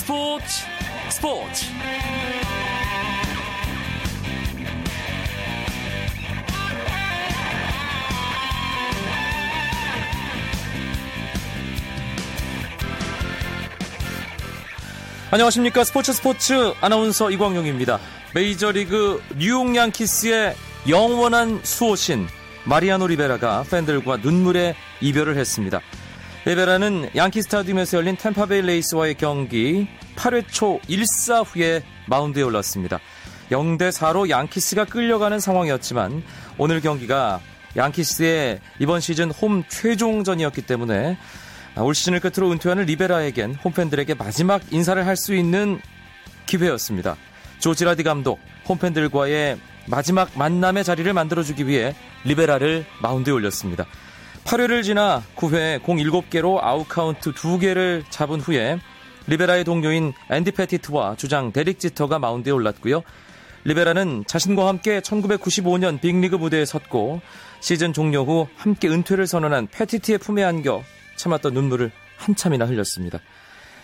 스포츠 스포츠 안녕하십니까 스포츠 스포츠 아나운서 이광용입니다. 메이저리그 뉴욕 양키스의 영원한 수호신 마리아노 리베라가 팬들과 눈물의 이별을 했습니다. 리베라는 양키 스타디움에서 열린 템파베이 레이스와의 경기 8회 초 1사 후에 마운드에 올랐습니다. 0대 4로 양키스가 끌려가는 상황이었지만 오늘 경기가 양키스의 이번 시즌 홈 최종전이었기 때문에 올 시즌을 끝으로 은퇴하는 리베라에겐 홈팬들에게 마지막 인사를 할 수 있는 기회였습니다. 조 지라디 감독, 홈팬들과의 마지막 만남의 자리를 만들어주기 위해 리베라를 마운드에 올렸습니다. 8회를 지나 9회 공 7개로 아웃카운트 2개를 잡은 후에 리베라의 동료인 앤디 페티트와 주장 데릭 지터가 마운드에 올랐고요. 리베라는 자신과 함께 1995년 빅리그 무대에 섰고 시즌 종료 후 함께 은퇴를 선언한 페티트의 품에 안겨 참았던 눈물을 한참이나 흘렸습니다.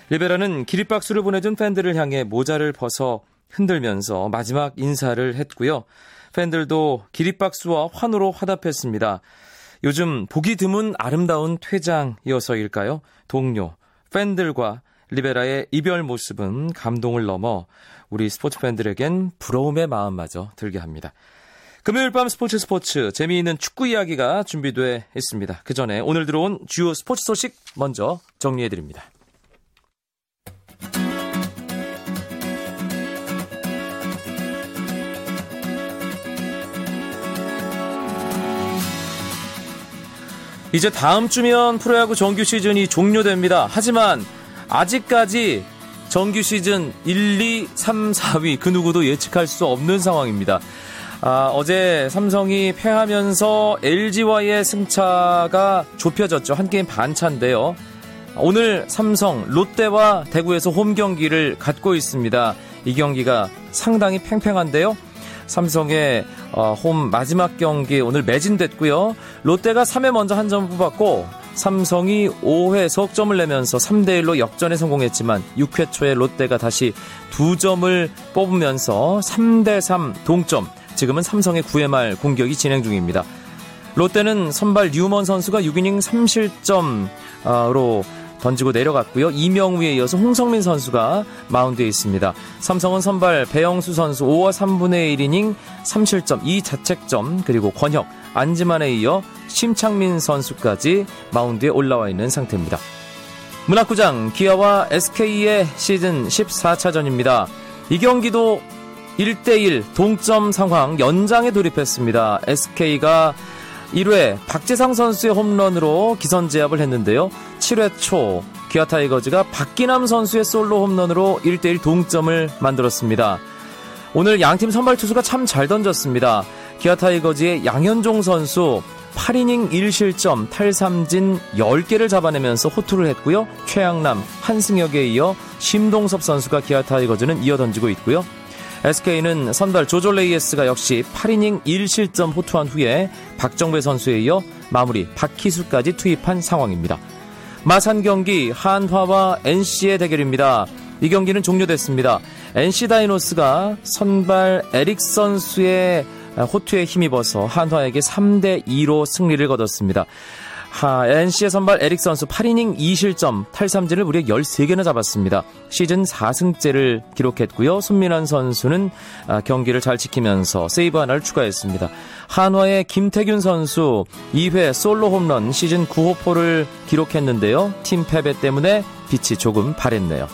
리베라는 기립박수를 보내준 팬들을 향해 모자를 벗어 흔들면서 마지막 인사를 했고요. 팬들도 기립박수와 환호로 화답했습니다. 요즘 보기 드문 아름다운 퇴장이어서일까요? 동료, 팬들과 리베라의 이별 모습은 감동을 넘어 우리 스포츠 팬들에겐 부러움의 마음마저 들게 합니다. 금요일 밤 스포츠 스포츠 재미있는 축구 이야기가 준비되어 있습니다. 그 전에 오늘 들어온 주요 스포츠 소식 먼저 정리해 드립니다. 이제 다음 주면 프로야구 정규 시즌이 종료됩니다. 하지만 아직까지 정규 시즌 1, 2, 3, 4위 그 누구도 예측할 수 없는 상황입니다. 아, 어제 삼성이 패하면서 LG와의 승차가 좁혀졌죠. 한 게임 반차인데요. 오늘 삼성, 롯데와 대구에서 홈 경기를 갖고 있습니다. 이 경기가 상당히 팽팽한데요. 삼성의 어, 홈 마지막 경기 오늘 매진됐고요. 롯데가 3회 먼저 한 점 뽑았고 삼성이 5회 석점을 내면서 3대 1로 역전에 성공했지만 6회 초에 롯데가 다시 2점을 뽑으면서 3대 3 동점. 지금은 삼성의 9회 말 공격이 진행 중입니다. 롯데는 선발 뉴먼 선수가 6이닝 3실점으로 던지고 내려갔고요. 이명우에 이어서 홍성민 선수가 마운드에 있습니다. 삼성은 선발 배영수 선수 5와 3분의 1이닝 3실점 2자책점 그리고 권혁, 안지만에 이어 심창민 선수까지 마운드에 올라와 있는 상태입니다. 문학구장 기아와 SK의 시즌 14차전입니다. 이 경기도 1대1 동점 상황 연장에 돌입했습니다. SK가 1회 박재상 선수의 홈런으로 기선 제압을 했는데요. 7회 초 기아 타이거즈가 박기남 선수의 솔로 홈런으로 1대1 동점을 만들었습니다. 오늘 양팀 선발 투수가 참 잘 던졌습니다. 기아 타이거즈의 양현종 선수 8이닝 1실점 탈삼진 10개를 잡아내면서 호투를 했고요. 최향남, 한승혁에 이어 심동섭 선수가 기아 타이거즈는 이어 던지고 있고요. SK는 선발 조조 레이예스가 역시 8이닝 1실점 호투한 후에 박정배 선수에 이어 마무리 박희수까지 투입한 상황입니다. 마산 경기 한화와 NC의 대결입니다. 이 경기는 종료됐습니다. NC 다이노스가 선발 에릭 선수의 호투에 힘입어서 한화에게 3대 2로 승리를 거뒀습니다. 하, NC의 선발 에릭 선수 8이닝 2실점 탈삼진을 무려 13개나 잡았습니다. 시즌 4승째를 기록했고요. 손민환 선수는 아, 경기를 잘 지키면서 세이브 하나를 추가했습니다. 한화의 김태균 선수 2회 솔로 홈런 시즌 9호포를 기록했는데요. 팀 패배 때문에 빛이 조금 바랬네요.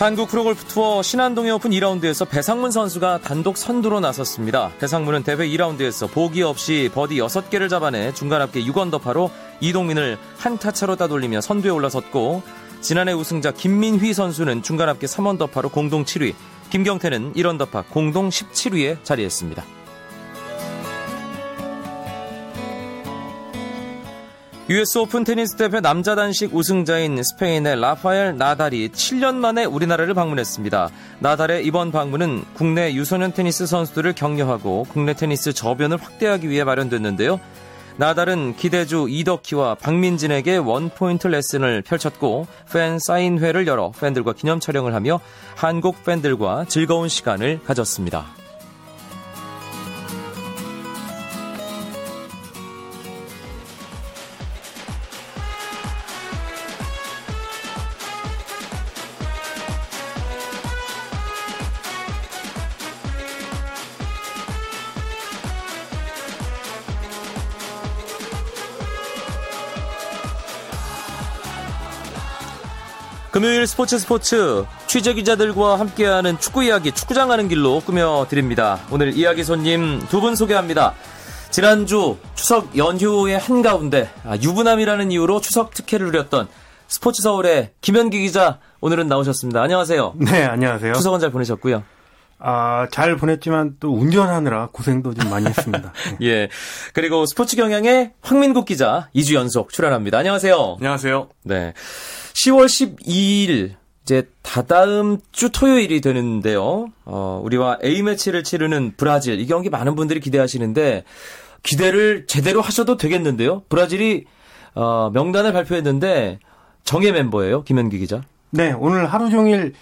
한국 프로골프 투어 신한동해 오픈 2라운드에서 배상문 선수가 단독 선두로 나섰습니다. 배상문은 대회 2라운드에서 보기 없이 버디 6개를 잡아내 중간 합계 6언더파로 이동민을 한타 차로 따돌리며 선두에 올라섰고 지난해 우승자 김민휘 선수는 중간 합계 3언더파로 공동 7위, 김경태는 1언더파 공동 17위에 자리했습니다. US 오픈 테니스 대회 남자 단식 우승자인 스페인의 라파엘 나달이 7년 만에 우리나라를 방문했습니다. 나달의 이번 방문은 국내 유소년 테니스 선수들을 격려하고 국내 테니스 저변을 확대하기 위해 마련됐는데요. 나달은 기대주 이덕희와 박민진에게 원포인트 레슨을 펼쳤고 팬 사인회를 열어 팬들과 기념 촬영을 하며 한국 팬들과 즐거운 시간을 가졌습니다. 금요일 스포츠 스포츠 취재 기자들과 함께하는 축구 이야기 축구장 가는 길로 꾸며 드립니다. 오늘 이야기 손님 두 분 소개합니다. 지난주 추석 연휴의 한가운데 아, 유부남이라는 이유로 추석 특혜를 누렸던 스포츠 서울의 김현기 기자 오늘은 나오셨습니다. 안녕하세요. 네, 안녕하세요. 추석은 잘 보내셨고요. 아, 잘 보냈지만 또 운전하느라 고생도 좀 많이 했습니다. 네. 예. 그리고 스포츠 경향의 황민국 기자 2주 연속 출연합니다. 안녕하세요. 안녕하세요. 네. 10월 12일 이제 다다음 주 토요일이 되는데요. 어, 우리와 A매치를 치르는 브라질. 이 경기 많은 분들이 기대하시는데 기대를 제대로 하셔도 되겠는데요. 브라질이 어, 명단을 발표했는데 정예 멤버예요. 김현기 기자. 네, 오늘 하루 종일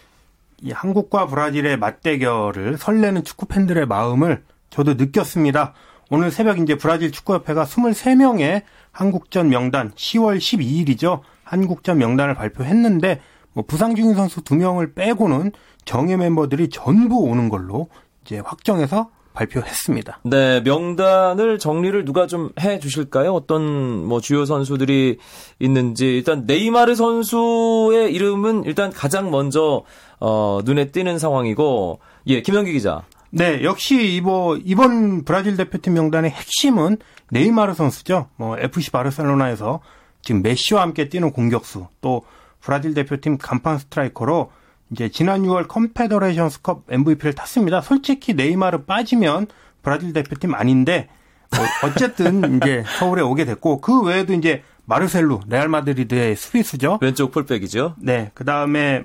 이 한국과 브라질의 맞대결을 설레는 축구 팬들의 마음을 저도 느꼈습니다. 오늘 새벽 이제 브라질 축구협회가 23명의 한국전 명단 10월 12일이죠. 한국전 명단을 발표했는데 뭐 부상 중인 선수 2명을 빼고는 정예 멤버들이 전부 오는 걸로 이제 확정해서 발표했습니다. 네, 명단을 정리를 누가 좀 해 주실까요? 어떤 뭐 주요 선수들이 있는지 일단 네이마르 선수의 이름은 일단 가장 먼저 어, 눈에 띄는 상황이고 예, 김영기 기자. 네, 역시 이번 이번 브라질 대표팀 명단의 핵심은 네이마르 선수죠. 뭐 FC 바르셀로나에서 지금 메시와 함께 뛰는 공격수 또 브라질 대표팀 간판 스트라이커로 이제 지난 6월 컨페더레이션스컵 MVP를 탔습니다. 솔직히 네이마르 빠지면 브라질 대표팀 아닌데 뭐 어쨌든 이제 서울에 오게 됐고 그 외에도 이제 마르셀루 레알 마드리드의 스위스죠. 왼쪽 풀백이죠. 네, 그 다음에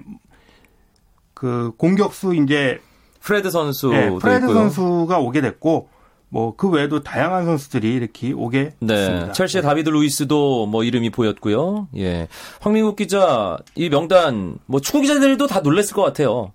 그 공격수 이제 프레드 선수 네, 프레드 있고요. 선수가 오게 됐고 뭐 그 외에도 다양한 선수들이 이렇게 오게 네, 됐습니다. 첼시의 다비드 루이스도 뭐 이름이 보였고요. 예, 황민국 기자 이 명단 뭐 축구 기자들도 다 놀랐을 것 같아요.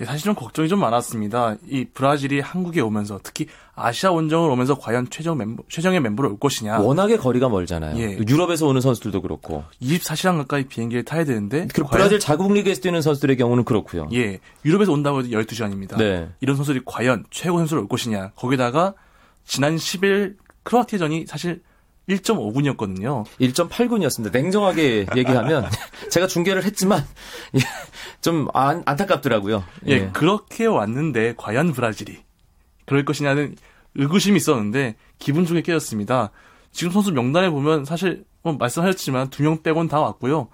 예, 사실 좀 걱정이 좀 많았습니다. 이 브라질이 한국에 오면서 특히 아시아 원정을 오면서 과연 최정 멤버, 최정의 멤버로 올 것이냐. 워낙에 거리가 멀잖아요. 예. 유럽에서 오는 선수들도 그렇고. 24시간 가까이 비행기를 타야 되는데. 그리고 브라질 자국 리그에서 뛰는 선수들의 경우는 그렇고요. 예, 유럽에서 온다고 해도 12시간입니다. 네. 이런 선수들이 과연 최고 선수로 올 것이냐. 거기다가 지난 10일 크로아티아전이 사실 1.5분이었거든요. 1.8군이었습니다. 냉정하게 얘기하면 제가 중계를 했지만 예, 좀 안, 안타깝더라고요. 예, 그렇게 왔는데 과연 브라질이 그럴 것이냐는 의구심이 있었는데 기분 좋게 깨졌습니다. 지금 선수 명단에 보면 사실 뭐 말씀하셨지만 두 명 빼곤 다 왔고요.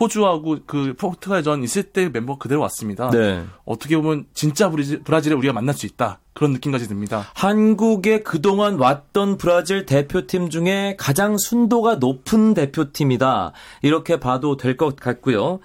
호주하고 그 포르투갈전 있을 때 멤버 그대로 왔습니다. 네. 어떻게 보면 진짜 브라질, 브라질을 우리가 만날 수 있다 그런 느낌까지 듭니다. 한국에 그동안 왔던 브라질 대표팀 중에 가장 순도가 높은 대표팀이다. 이렇게 봐도 될 것 같고요.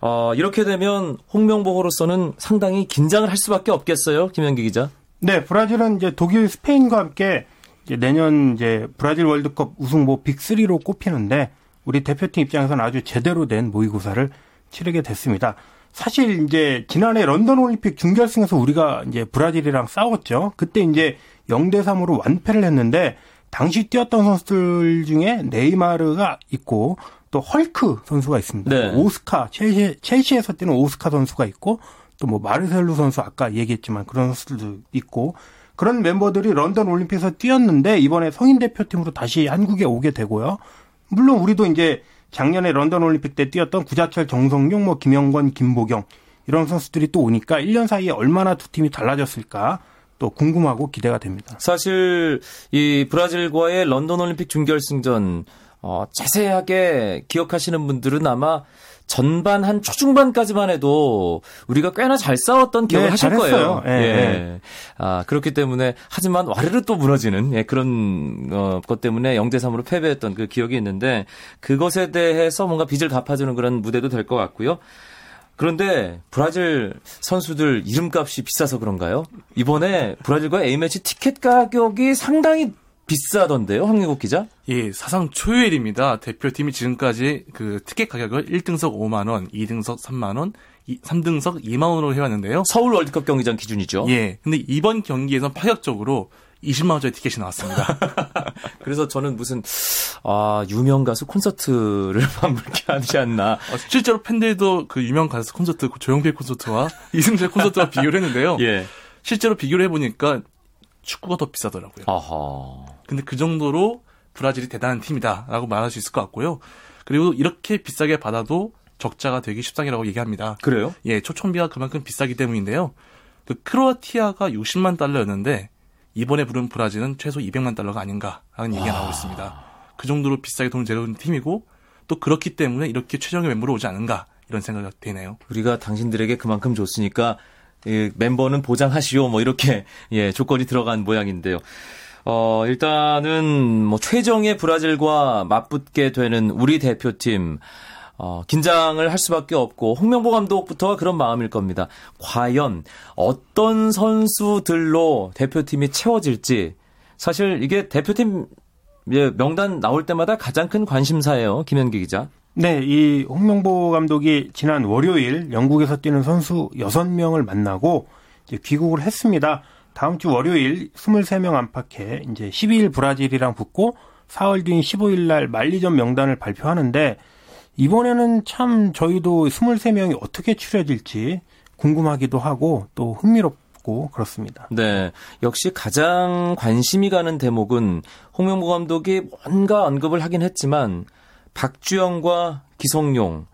어, 이렇게 되면 홍명보로서는 상당히 긴장을 할 수밖에 없겠어요. 김현기 기자. 네, 브라질은 이제 독일, 스페인과 함께 이제 내년 이제 브라질 월드컵 우승 뭐 빅3로 꼽히는데 우리 대표팀 입장에서는 아주 제대로 된 모의고사를 치르게 됐습니다. 사실 이제 지난해 런던 올림픽 준결승에서 우리가 이제 브라질이랑 싸웠죠. 그때 이제 0대 3으로 완패를 했는데 당시 뛰었던 선수들 중에 네이마르가 있고 또 헐크 선수가 있습니다. 네. 오스카 첼시, 첼시에서 뛰는 오스카 선수가 있고 또 뭐 마르셀루 선수 아까 얘기했지만 그런 선수들도 있고 그런 멤버들이 런던 올림픽에서 뛰었는데 이번에 성인 대표팀으로 다시 한국에 오게 되고요. 물론 우리도 이제 작년에 런던 올림픽 때 뛰었던 구자철, 정성용, 뭐 김영권, 김보경 이런 선수들이 또 오니까 1년 사이에 얼마나 두 팀이 달라졌을까 또 궁금하고 기대가 됩니다. 사실 이 브라질과의 런던 올림픽 준결승전 어, 자세하게 기억하시는 분들은 아마 전반 한 초중반까지만 해도 우리가 꽤나 잘 싸웠던 기억을 네, 하실 잘했어요. 거예요. 예, 예. 아, 그렇기 때문에 하지만 와르르 또 무너지는 예, 그런 어, 것 때문에 0대 3으로 패배했던 그 기억이 있는데 그것에 대해서 뭔가 빚을 갚아주는 그런 무대도 될 것 같고요. 그런데 브라질 선수들 이름값이 비싸서 그런가요? 이번에 브라질과 A매치 티켓 가격이 상당히 비싸던데요, 황민국 기자? 예, 사상 초유일입니다. 대표팀이 지금까지 그 티켓 가격을 1등석 5만 원, 2등석 3만 원, 3등석 2만 원으로 해왔는데요. 서울 월드컵 경기장 기준이죠. 예. 근데 이번 경기에선 파격적으로 20만 원짜리 티켓이 나왔습니다. 그래서 저는 무슨 아 유명 가수 콘서트를 만물게 하지 않나. 어, 실제로 팬들도 그 유명 가수 콘서트 그 조용필 콘서트와 이승재 콘서트와 비교를 했는데요. 예. 실제로 비교를 해보니까 축구가 더 비싸더라고요. 아하. 근데 그 정도로 브라질이 대단한 팀이다라고 말할 수 있을 것 같고요. 그리고 이렇게 비싸게 받아도 적자가 되기 십상이라고 얘기합니다. 그래요? 예, 초청비가 그만큼 비싸기 때문인데요. 그 크로아티아가 60만 달러였는데 이번에 부른 브라질은 최소 200만 달러가 아닌가라는 얘기가 나오고 있습니다. 그 정도로 비싸게 돈을 재는 팀이고 또 그렇기 때문에 이렇게 최종의 멤버로 오지 않은가 이런 생각이 되네요. 우리가 당신들에게 그만큼 줬으니까 예, 멤버는 보장하시오 뭐 이렇게 예, 조건이 들어간 모양인데요. 어, 일단은 뭐 최정의 브라질과 맞붙게 되는 우리 대표팀 어, 긴장을 할 수밖에 없고 홍명보 감독부터가 그런 마음일 겁니다. 과연 어떤 선수들로 대표팀이 채워질지 사실 이게 대표팀 예, 명단 나올 때마다 가장 큰 관심사예요. 김현기 기자. 네, 이 홍명보 감독이 지난 월요일 영국에서 뛰는 선수 6명을 만나고 이제 귀국을 했습니다. 다음 주 월요일 23명 안팎에 이제 12일 브라질이랑 붙고 4월 뒤인 15일 날 만리전 명단을 발표하는데 이번에는 참 저희도 23명이 어떻게 추려질지 궁금하기도 하고 또 흥미롭고 그렇습니다. 네. 역시 가장 관심이 가는 대목은 홍명보 감독이 뭔가 언급을 하긴 했지만 박주영과 기성용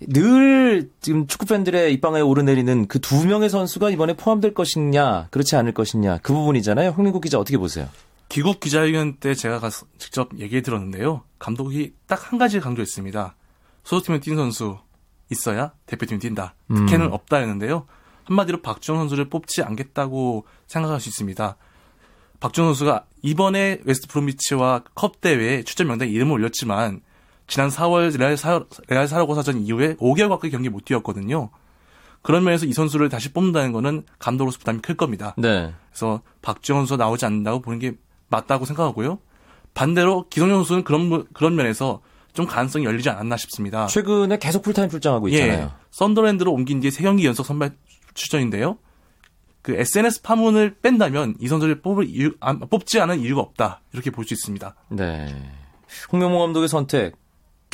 늘 지금 축구 팬들의 입방아에 오르내리는 그 두 명의 선수가 이번에 포함될 것이냐 그렇지 않을 것이냐 그 부분이잖아요. 황민국 기자 어떻게 보세요? 귀국 기자회견 때 제가 가서 직접 얘기해 들었는데요. 감독이 딱 한 가지 강조했습니다. 소속팀에 뛴 선수 있어야 대표팀에 뛴다. 특혜는 음. 없다였는데요. 한마디로 박주영 선수를 뽑지 않겠다고 생각할 수 있습니다. 박주영 선수가 이번에 웨스트 브롬비치와 컵 대회에 출전 명단에 이름을 올렸지만 지난 4월 레알, 사, 레알 사라고사전 이후에 5개월 가까이 경기 못 뛰었거든요. 그런 면에서 이 선수를 다시 뽑는다는 거는 감독으로서 부담이 클 겁니다. 네. 그래서 박주영 선수가 나오지 않는다고 보는 게 맞다고 생각하고요. 반대로 기성용 선수는 그런 그런 면에서 좀 가능성이 열리지 않았나 싶습니다. 최근에 계속 풀타임 출장하고 있잖아요. 예, 썬더랜드로 옮긴 뒤에 3경기 연속 선발 출전인데요. 그 SNS 파문을 뺀다면 이 선수를 뽑을 이유, 아, 뽑지 않은 이유가 없다 이렇게 볼 수 있습니다. 네. 홍명보 감독의 선택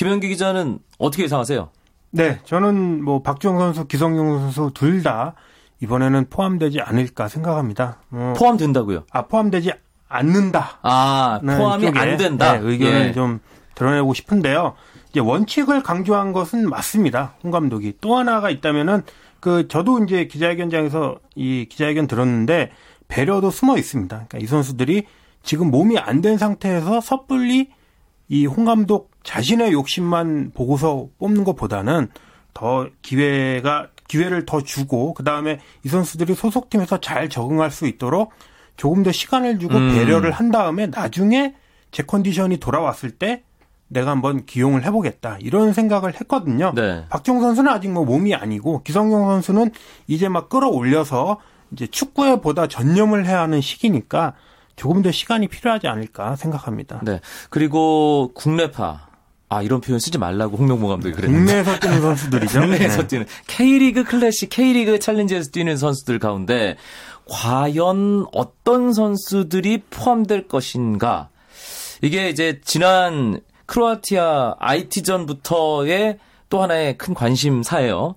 김현기 기자는 어떻게 예상하세요? 네, 저는 뭐 박주영 선수, 기성용 선수 둘 다 이번에는 포함되지 않을까 생각합니다. 어, 포함된다고요? 아 포함되지 않는다. 아 네, 포함이 이쪽에, 안 된다. 네, 의견을 예. 좀 드러내고 싶은데요. 이제 원칙을 강조한 것은 맞습니다. 홍 감독이 또 하나가 있다면은 그 저도 이제 기자회견장에서 이 기자회견 들었는데 배려도 숨어 있습니다. 그러니까 이 선수들이 지금 몸이 안 된 상태에서 섣불리 이 홍 감독 자신의 욕심만 보고서 뽑는 것보다는 더 기회가 기회를 더 주고 그 다음에 이 선수들이 소속팀에서 잘 적응할 수 있도록 조금 더 시간을 주고 음. 배려를 한 다음에 나중에 제 컨디션이 돌아왔을 때 내가 한번 기용을 해보겠다 이런 생각을 했거든요. 네. 박정 선수는 아직 뭐 몸이 아니고 기성용 선수는 이제 막 끌어올려서 이제 축구에 보다 전념을 해야 하는 시기니까 조금 더 시간이 필요하지 않을까 생각합니다. 네. 그리고 국내파. 아, 이런 표현 쓰지 말라고 홍명보 감독이 그랬는데. 국내에서 뛰는 선수들이죠. 국내에서 네. 뛰는 K리그 클래식, K리그 챌린지에서 뛰는 선수들 가운데 과연 어떤 선수들이 포함될 것인가? 이게 이제 지난 크로아티아 IT전부터의 또 하나의 큰 관심사예요.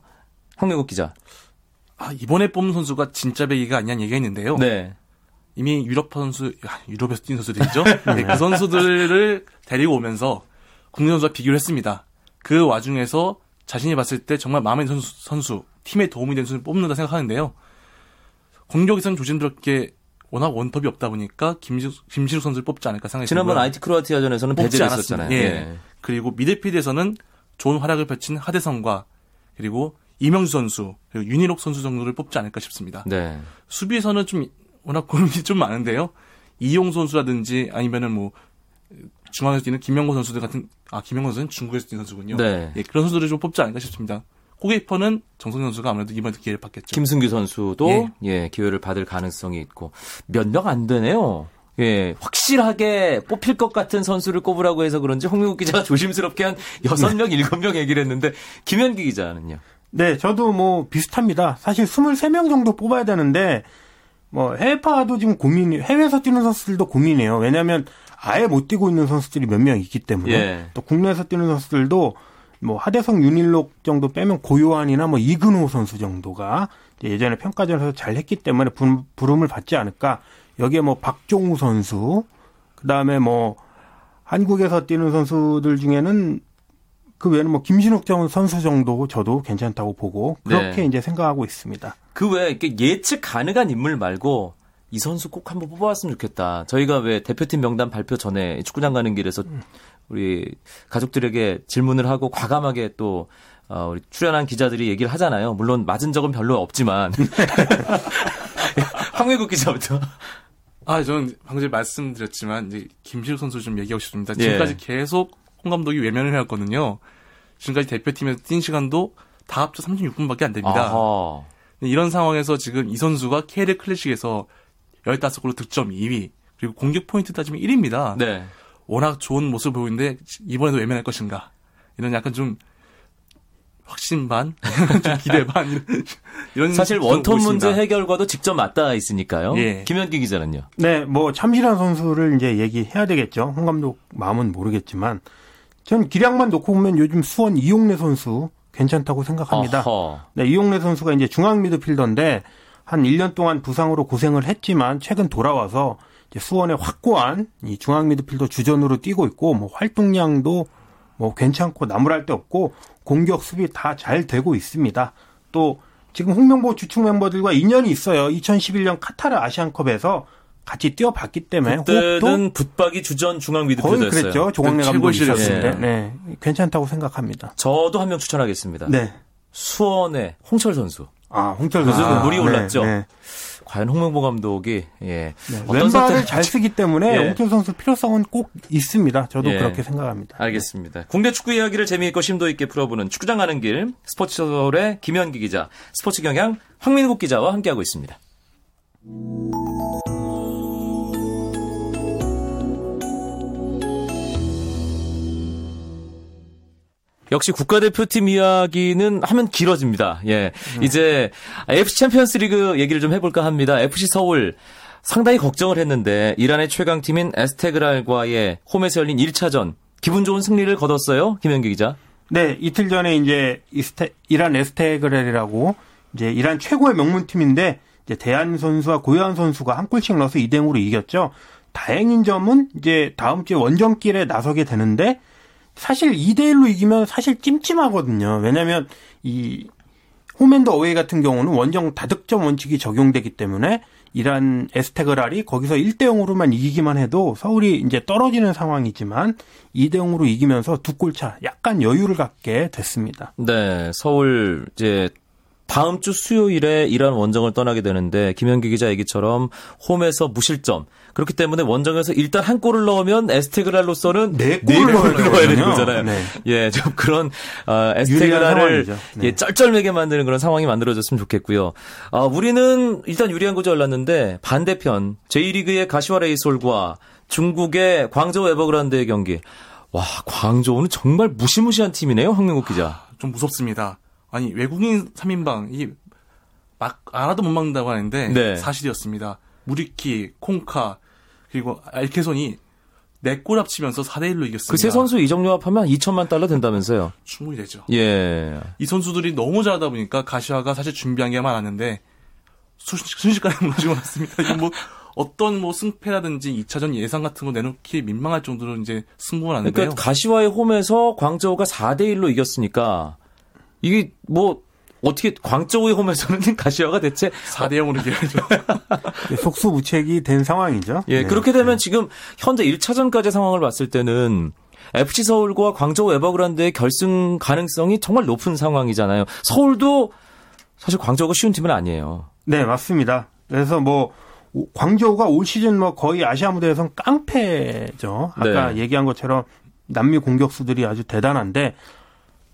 황명국 기자. 아, 이번에 뽑는 선수가 진짜 배기가 아니냐는 얘기가 있는데요. 네. 이미 유럽 선수, 야, 유럽에서 뛴 선수들이죠. 네, 그 선수들을 데리고 오면서 국내 선수와 비교를 했습니다. 그 와중에서 자신이 봤을 때 정말 마음에 드는 선수, 선수 팀에 도움이 되는 선수를 뽑는다 생각하는데요. 공격에서는 조심스럽게 워낙 원톱이 없다 보니까 김시루, 김시루 선수를 뽑지 않을까 생각이 지난번. IT 크로아티아전에서는 뽑지 않았습니다. 했었잖아요. 예. 그리고 미드필드에서는 좋은 활약을 펼친 하대성과 그리고 이명수 선수 그리고 윤희록 선수 정도를 뽑지 않을까 싶습니다. 네. 수비에서는 좀 워낙 고민이 좀 많은데요. 이용 선수라든지 아니면은 뭐 중앙에서 뛰는 김명곤 선수들 같은 아 김명곤 선수는 중국에서 뛰는 선수군요. 네. 예, 그런 선수들을 좀 뽑지 않을까 싶습니다. 골키퍼는 정성 선수가 아무래도 이번에 기회를 받겠죠. 김승규 선수도 예. 예. 기회를 받을 가능성이 있고 몇 명 안 되네요. 예, 확실하게 뽑힐 것 같은 선수를 꼽으라고 해서 그런지 홍명국 기자가 조심스럽게 한 6명, 7명 얘기를 했는데 김현기 기자는요. 네, 저도 뭐 비슷합니다. 사실 23명 정도 뽑아야 되는데 뭐 해외파도 지금 고민이 해외에서 뛰는 선수들도 고민이에요. 왜냐하면 아예 못 뛰고 있는 선수들이 몇 명 있기 때문에 예. 또 국내에서 뛰는 선수들도 뭐 하대성 윤일록 정도 빼면 고요한이나 뭐 이근호 선수 정도가 예전에 평가전에서 잘 했기 때문에 부름을 받지 않을까. 여기에 뭐 박종우 선수, 그 다음에 뭐 한국에서 뛰는 선수들 중에는 그 외에는 뭐 김신욱 선수 정도 저도 괜찮다고 보고 그렇게 네. 이제 생각하고 있습니다. 그 외에 이렇게 예측 가능한 인물 말고 이 선수 꼭 한번 뽑아왔으면 좋겠다. 저희가 왜 대표팀 명단 발표 전에 축구장 가는 길에서 우리 가족들에게 질문을 하고 과감하게 또 어, 우리 출연한 기자들이 얘기를 하잖아요. 물론 맞은 적은 별로 없지만 황외국 기자부터. 아, 저는 방금 말씀드렸지만 이제 김시욱 선수 좀 얘기하고 싶습니다. 예. 지금까지 계속 홍 감독이 외면을 해왔거든요. 지금까지 대표팀에서 뛴 시간도 다 합쳐 36분밖에 안 됩니다. 아하. 이런 상황에서 지금 이 선수가 KL 클래식에서 15골로 득점 2위, 그리고 공격 포인트 따지면 1위입니다. 네. 워낙 좋은 모습을 보이는데 이번에도 외면할 것인가? 이런 약간 좀 확신 반, 좀 기대 반 이런, 사실 좀 원톱 문제. 해결과도 직접 맞닿아 있으니까요. 예. 김현기 기자는요. 네, 뭐 참신한 선수를 이제 얘기해야 되겠죠. 홍 감독 마음은 모르겠지만 전 기량만 놓고 보면 요즘 수원 이용래 선수 괜찮다고 생각합니다. 어허. 네, 이용래 선수가 이제 중앙 미드필더인데 한 1년 동안 부상으로 고생을 했지만 최근 돌아와서 수원의 확고한 이 중앙 미드필더 주전으로 뛰고 있고 뭐 활동량도 뭐 괜찮고 나무랄 데 없고 공격 수비 다 잘 되고 있습니다. 또 지금 홍명보 주축 멤버들과 인연이 있어요. 2011년 카타르 아시안컵에서 같이 뛰어봤기 때문에 호흡도 그때는 붙박이 주전 중앙 미드필더였어요. 그랬죠. 조광래 그 감독이 있었을 때. 시절이었어요. 네, 괜찮다고 생각합니다. 저도 한 명 추천하겠습니다. 네. 수원의 홍철 선수. 아, 홍철 선수. 물이 올랐죠? 네, 과연 홍명보 감독이 예. 네. 어떤 왼발을 잘 쓰기 때문에 예. 홍철 선수 필요성은 꼭 있습니다. 저도 예. 그렇게 생각합니다. 알겠습니다. 국내 축구 이야기를 재미있고 심도 있게 풀어보는 축구장 가는 길 스포츠 서울의 김현기 기자, 스포츠 경향 황민국 기자와 함께하고 있습니다. 역시 국가대표팀 이야기는 하면 길어집니다. 예. 이제 AFC 챔피언스 리그 얘기를 좀 해볼까 합니다. FC 서울 상당히 걱정을 했는데 이란의 최강팀인 에스테그랄과의 홈에서 열린 1차전 기분 좋은 승리를 거뒀어요. 김현기 기자. 네, 이틀 전에 이제 이스테, 이란 에스테그렐이라고 이제 이란 최고의 명문팀인데 이제 대한 선수와 고요한 선수가 한 골씩 넣어서 2대 0으로 이겼죠. 다행인 점은 이제 다음 주에 원정길에 나서게 되는데 사실 2대 1로 이기면 사실 찜찜하거든요. 왜냐면 이 홈앤더 어웨이 같은 경우는 원정 다득점 원칙이 적용되기 때문에 이란 에스테그랄이 거기서 1대 0으로만 이기기만 해도 서울이 이제 떨어지는 상황이지만 2대 0으로 이기면서 두 골 차 약간 여유를 갖게 됐습니다. 네, 서울 이제 다음 주 수요일에 이란 원정을 떠나게 되는데 김현기 기자 얘기처럼 홈에서 무실점. 그렇기 때문에 원정에서 일단 한 골을 넣으면 에스테그랄로서는 네네 골을 넣어야 되는. 거잖아요. 네. 예, 좀 그런 어, 에스테그랄을. 네. 예, 쩔쩔매게 만드는 그런 상황이 만들어졌으면 좋겠고요. 아, 우리는 일단 유리한 구조 올랐는데 반대편 제1리그의 가시와 레이솔과 중국의 광저우 에버그란드의 경기. 와, 광저우는 정말 무시무시한 팀이네요, 황민국 기자. 좀 무섭습니다. 아니 외국인 3인방 이 막 알아도 못 막는다고 하는데 네. 사실이었습니다. 무리키, 콩카 그리고 알케손이 4골 합치면서 4대 1로 이겼습니다. 그 세 선수 이적 료합하면 2천만 달러 된다면서요. 충분히 되죠. 예. 이 선수들이 너무 잘하다 보니까 가시화가 사실 준비한 게 많았는데 수- 순식간에 무너지고 말았습니다. 이거 뭐 어떤 뭐 승패라든지 2차전 예상 같은 거 내놓기 민망할 정도로 이제 승부가 났는데요. 그러니까 가시와의 홈에서 광저우가 4대 1로 이겼으니까 이게 뭐 어떻게 광저우의 홈에서는 가시와가 대체 4대 0으로 이겨야죠. 속수무책이 된 상황이죠. 예, 네. 그렇게 되면 지금 현재 1차전까지 상황을 봤을 때는 FC 서울과 광저우 에버그란드의 결승 가능성이 정말 높은 상황이잖아요. 서울도 사실 광저우가 쉬운 팀은 아니에요. 네, 맞습니다. 그래서 뭐 오- 광저우가 올 시즌 뭐 거의 아시아 무대에선 깡패죠. 아까 네. 얘기한 것처럼 남미 공격수들이 아주 대단한데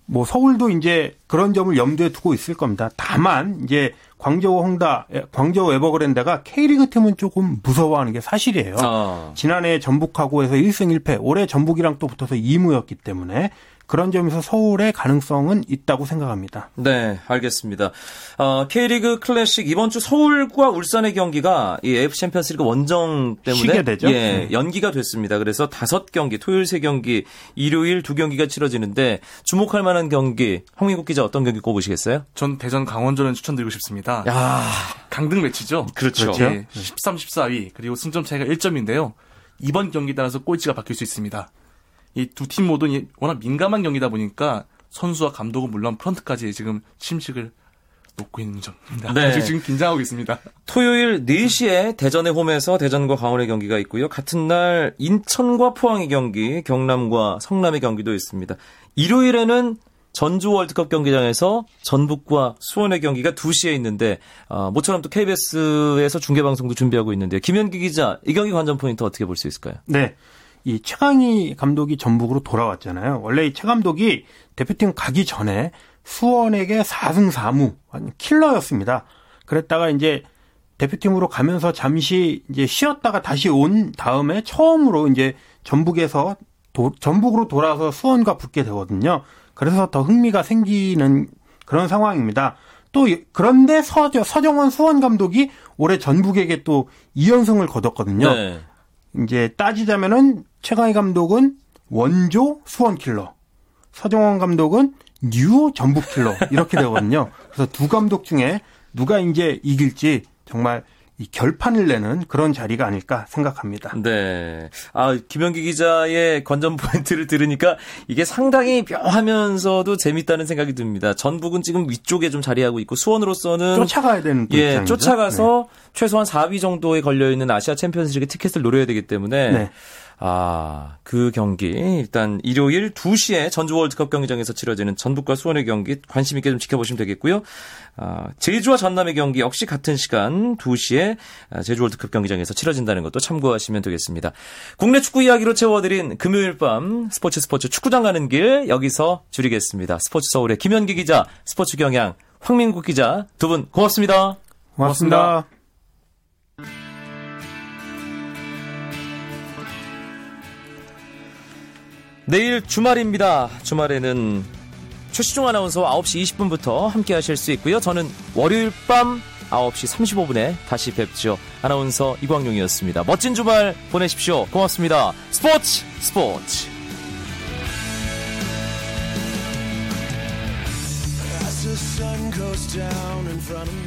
뭐 서울도 이제 그런 점을 염두에 두고 있을 겁니다. 다만 이제 광저우 홍다, 광저우 에버그랜드가 K리그 팀은 조금 무서워하는 게 사실이에요. 아. 지난해 전북하고 해서 1승 1패, 올해 전북이랑 또 붙어서 2무였기 때문에 그런 점에서 서울의 가능성은 있다고 생각합니다. 네, 알겠습니다. 어, K리그 클래식 이번 주 서울과 울산의 경기가 이 AF 챔피언스리그 원정 때문에 쉬게 되죠? 예, 네. 연기가 됐습니다. 그래서 다섯 경기, 토요일 세 경기, 일요일 두 경기가 치러지는데 주목할 만한 경기 홍민국 기자 어떤 경기 꼽으시겠어요? 전 대전 강원전을 추천드리고 싶습니다. 야, 강등 매치죠. 그렇죠. 그렇죠. 예, 13, 14위 그리고 승점 차이가 1점인데요. 이번 경기에 따라서 꼴찌가 바뀔 수 있습니다. 이 두 팀 모두 이 워낙 민감한 경기다 보니까 선수와 감독은 물론 프런트까지 지금 침식을 놓고 있는 점입니다. 네. 아직 지금 긴장하고 있습니다. 토요일 4시에 대전의 홈에서 대전과 강원의 경기가 있고요. 같은 날 인천과 포항의 경기, 경남과 성남의 경기도 있습니다. 일요일에는 전주 월드컵 경기장에서 전북과 수원의 경기가 2시에 있는데 어, 모처럼 또 KBS에서 중계 방송도 준비하고 있는데 김현기 기자 이 경기 관전 포인트 어떻게 볼 수 있을까요? 네. 이 최강희 감독이 전북으로 돌아왔잖아요. 원래 이 최 감독이 대표팀 가기 전에 수원에게 4승 4무 킬러였습니다. 그랬다가 이제 대표팀으로 가면서 잠시 이제 쉬었다가 다시 온 다음에 처음으로 이제 전북에서 도- 전북으로 돌아와서 수원과 붙게 되거든요. 그래서 더 흥미가 생기는 그런 상황입니다. 또 이- 그런데 서, 서정원 수원 감독이 올해 전북에게 또 2연승을 거뒀거든요. 네. 이제 따지자면은 최강희 감독은 원조 수원 킬러, 서정원 감독은 new 전북 킬러 이렇게 되거든요. 그래서 두 감독 중에 누가 이제 이길지 정말 이 결판을 내는 그런 자리가 아닐까 생각합니다. 네. 아, 김현기 기자의 관전 포인트를 들으니까 이게 상당히 묘하면서도 재밌다는 생각이 듭니다. 전북은 지금 위쪽에 좀 자리하고 있고 수원으로서는 쫓아가야 되는 또 예, 입장이죠. 쫓아가서 최소한 4위 정도에 걸려 있는 아시아 챔피언스리그 티켓을 노려야 되기 때문에 네. 아, 그 경기 일단 일요일 2시에 전주 월드컵 경기장에서 치러지는 전북과 수원의 경기 관심 있게 좀 지켜보시면 되겠고요. 아, 제주와 전남의 경기 역시 같은 시간 2시에 아, 제주 월드컵 경기장에서 치러진다는 것도 참고하시면 되겠습니다. 국내 축구 이야기로 채워드린 금요일 밤 스포츠 스포츠 축구장 가는 길 여기서 줄이겠습니다. 스포츠 서울의 김현기 기자, 스포츠 경향 황민국 기자 두 분 고맙습니다. 고맙습니다. 내일 주말입니다. 주말에는 최시중 아나운서 9시 20분부터 함께 하실 수 있고요. 저는 월요일 밤 9시 35분에 다시 뵙죠. 아나운서 이광용이었습니다. 멋진 주말 보내십시오. 고맙습니다. 스포츠 스포츠. As the sun goes down in front of me